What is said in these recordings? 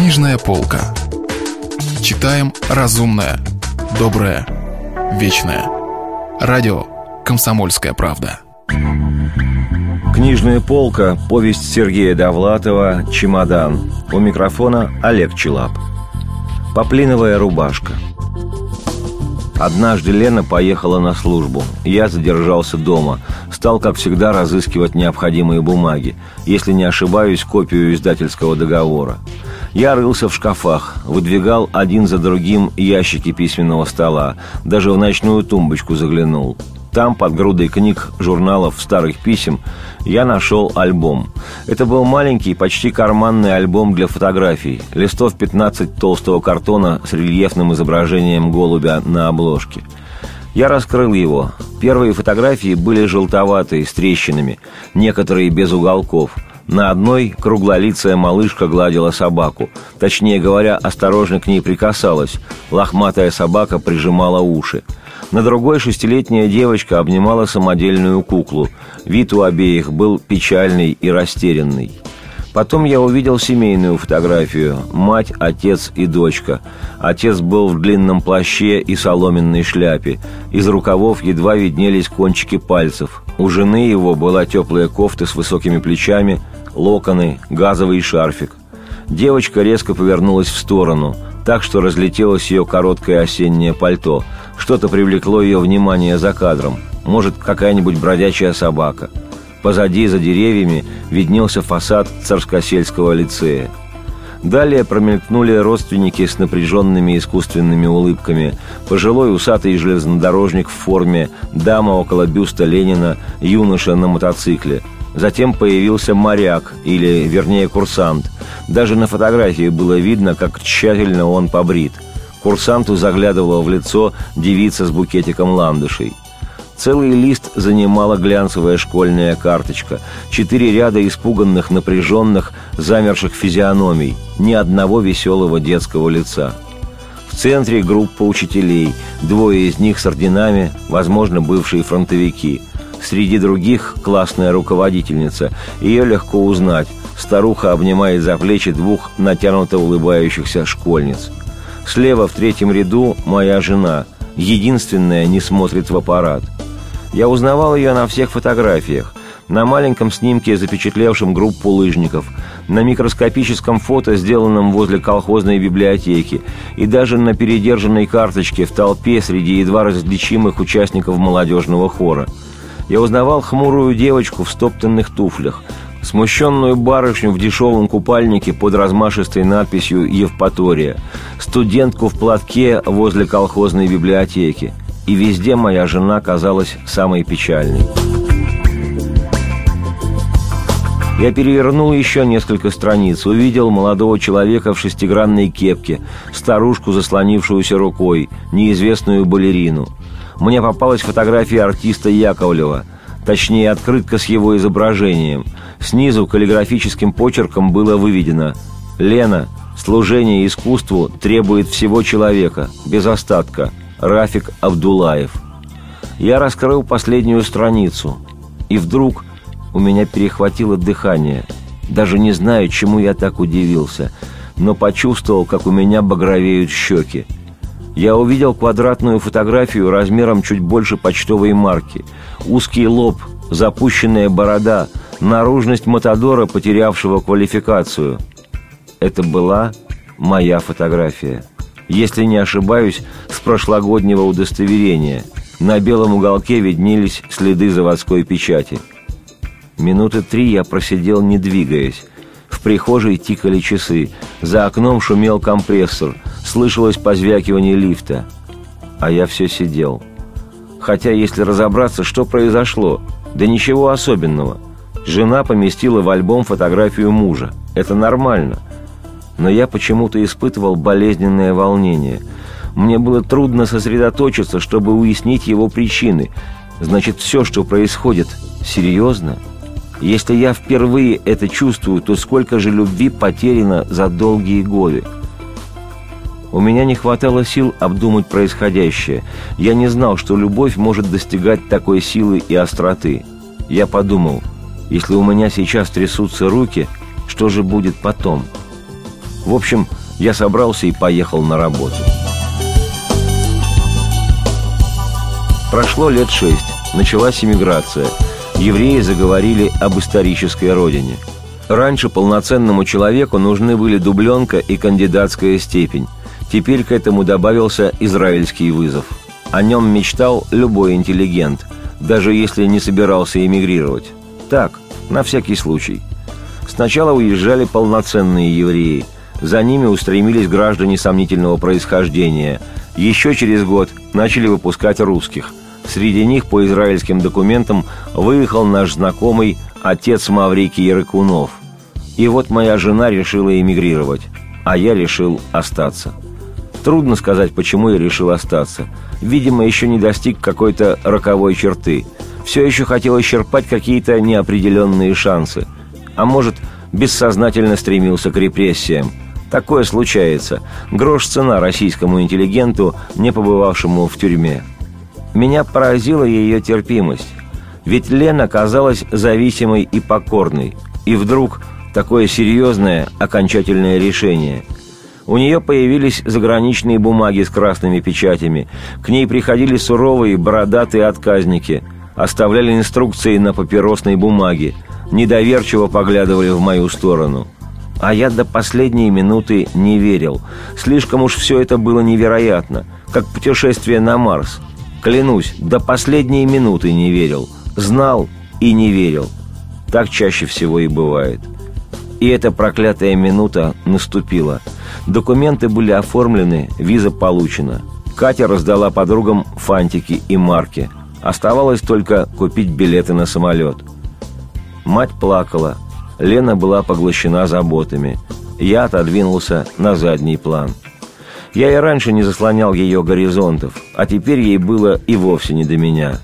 Книжная полка. Читаем разумное, доброе, вечное. Радио «Комсомольская правда». Книжная полка. Повесть Сергея Довлатова «Чемодан». У микрофона Олег Челап. Поплиновая рубашка. Однажды Лена поехала на службу. Я задержался дома. Стал, как всегда, разыскивать необходимые бумаги. Если не ошибаюсь, копию издательского договора. Я рылся в шкафах, выдвигал один за другим ящики письменного стола. Даже в ночную тумбочку заглянул. Там, под грудой книг, журналов, старых писем, я нашел альбом. Это был маленький, почти карманный альбом для фотографий. Листов 15 толстого картона с рельефным изображением голубя на обложке. Я раскрыл его. Первые фотографии были желтоватые, с трещинами, некоторые без уголков – на одной круглолицая малышка гладила собаку. Точнее говоря, осторожно к ней прикасалась. Лохматая собака прижимала уши. На другой шестилетняя девочка обнимала самодельную куклу. Вид у обеих был печальный и растерянный. Потом я увидел семейную фотографию. Мать, отец и дочка. Отец был в длинном плаще и соломенной шляпе. Из рукавов едва виднелись кончики пальцев. У жены его была теплая кофта с высокими плечами, локоны, газовый шарфик. Девочка резко повернулась в сторону, так что разлетелось ее короткое осеннее пальто. Что-то привлекло ее внимание за кадром. Может, какая-нибудь бродячая собака – Позади, за деревьями, виднелся фасад царскосельского лицея. Далее промелькнули родственники с напряженными искусственными улыбками. Пожилой усатый железнодорожник в форме, дама около бюста Ленина, юноша на мотоцикле. Затем появился моряк, или, вернее, курсант. Даже на фотографии было видно, как тщательно он побрит. Курсанту заглядывала в лицо девица с букетиком ландышей – Целый лист занимала глянцевая школьная карточка. Четыре ряда испуганных, напряженных, замерших физиономий. Ни одного веселого детского лица. В центре группа учителей. Двое из них с орденами, возможно, бывшие фронтовики. Среди других классная руководительница. Ее легко узнать. Старуха обнимает за плечи двух натянуто улыбающихся школьниц. Слева в третьем ряду моя жена. Единственная не смотрит в аппарат – я узнавал ее на всех фотографиях. На маленьком снимке, запечатлевшем группу лыжников, на микроскопическом фото, сделанном возле колхозной библиотеки, и даже на передержанной карточке в толпе среди едва различимых участников молодежного хора. Я узнавал хмурую девочку в стоптанных туфлях, смущенную барышню в дешевом купальнике под размашистой надписью «Евпатория», студентку в платке возле колхозной библиотеки – и везде моя жена казалась самой печальной. Я перевернул еще несколько страниц, увидел молодого человека в шестигранной кепке, старушку, заслонившуюся рукой, неизвестную балерину. Мне попалась фотография артиста Яковлева, точнее, открытка с его изображением. Снизу каллиграфическим почерком было выведено «Лена, служение искусству требует всего человека, без остатка. Рафик Абдулаев. Я раскрыл последнюю страницу, и вдруг у меня перехватило дыхание. Даже не знаю, чему я так удивился, но почувствовал, как у меня багровеют щеки. Я увидел квадратную фотографию размером чуть больше почтовой марки. Узкий лоб, запущенная борода, наружность Матадора, потерявшего квалификацию. Это была моя фотография если не ошибаюсь, с прошлогоднего удостоверения. На белом уголке виднелись следы заводской печати. Минуты три я просидел, не двигаясь. В прихожей тикали часы. За окном шумел компрессор. Слышалось позвякивание лифта. А я все сидел. Хотя, если разобраться, что произошло, да ничего особенного. Жена поместила в альбом фотографию мужа. Это нормально – но я почему-то испытывал болезненное волнение. Мне было трудно сосредоточиться, чтобы уяснить его причины. Значит, все, что происходит, серьезно? Если я впервые это чувствую, то сколько же любви потеряно за долгие годы? У меня не хватало сил обдумать происходящее. Я не знал, что любовь может достигать такой силы и остроты. Я подумал, если у меня сейчас трясутся руки, что же будет потом?» В общем, я собрался и поехал на работу. Прошло лет шесть. Началась эмиграция. Евреи заговорили об исторической родине. Раньше полноценному человеку нужны были дубленка и кандидатская степень. Теперь к этому добавился израильский вызов. О нем мечтал любой интеллигент, даже если не собирался эмигрировать. Так, на всякий случай. Сначала уезжали полноценные евреи. За ними устремились граждане сомнительного происхождения. Еще через год начали выпускать русских. Среди них по израильским документам выехал наш знакомый отец Маврикий Ярыкунов. И вот моя жена решила эмигрировать, а я решил остаться. Трудно сказать, почему я решил остаться. Видимо, еще не достиг какой-то роковой черты. Все еще хотел исчерпать какие-то неопределенные шансы. А может, бессознательно стремился к репрессиям. Такое случается. Грош цена российскому интеллигенту, не побывавшему в тюрьме. Меня поразила ее терпимость. Ведь Лена казалась зависимой и покорной. И вдруг такое серьезное, окончательное решение. У нее появились заграничные бумаги с красными печатями. К ней приходили суровые, бородатые отказники. Оставляли инструкции на папиросной бумаге. Недоверчиво поглядывали в мою сторону. А я до последней минуты не верил. Слишком уж все это было невероятно. Как путешествие на Марс. Клянусь, до последней минуты не верил. Знал и не верил. Так чаще всего и бывает. И эта проклятая минута наступила. Документы были оформлены, виза получена. Катя раздала подругам фантики и марки. Оставалось только купить билеты на самолет. Мать плакала. Лена была поглощена заботами. Я отодвинулся на задний план. Я и раньше не заслонял ее горизонтов, а теперь ей было и вовсе не до меня.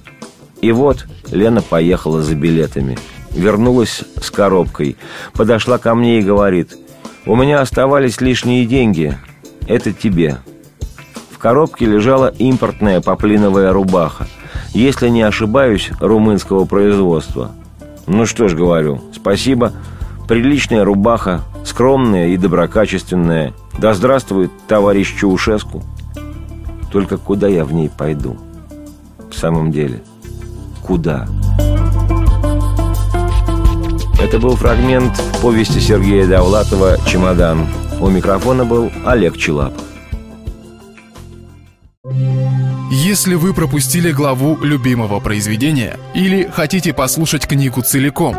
И вот Лена поехала за билетами – вернулась с коробкой, подошла ко мне и говорит, «У меня оставались лишние деньги, это тебе». В коробке лежала импортная поплиновая рубаха, если не ошибаюсь, румынского производства. Ну что ж, говорю, спасибо, приличная рубаха, скромная и доброкачественная. Да здравствует товарищ Чаушеску. Только куда я в ней пойду? В самом деле, куда? Это был фрагмент повести Сергея Довлатова «Чемодан». У микрофона был Олег Челап. Если вы пропустили главу любимого произведения или хотите послушать книгу целиком,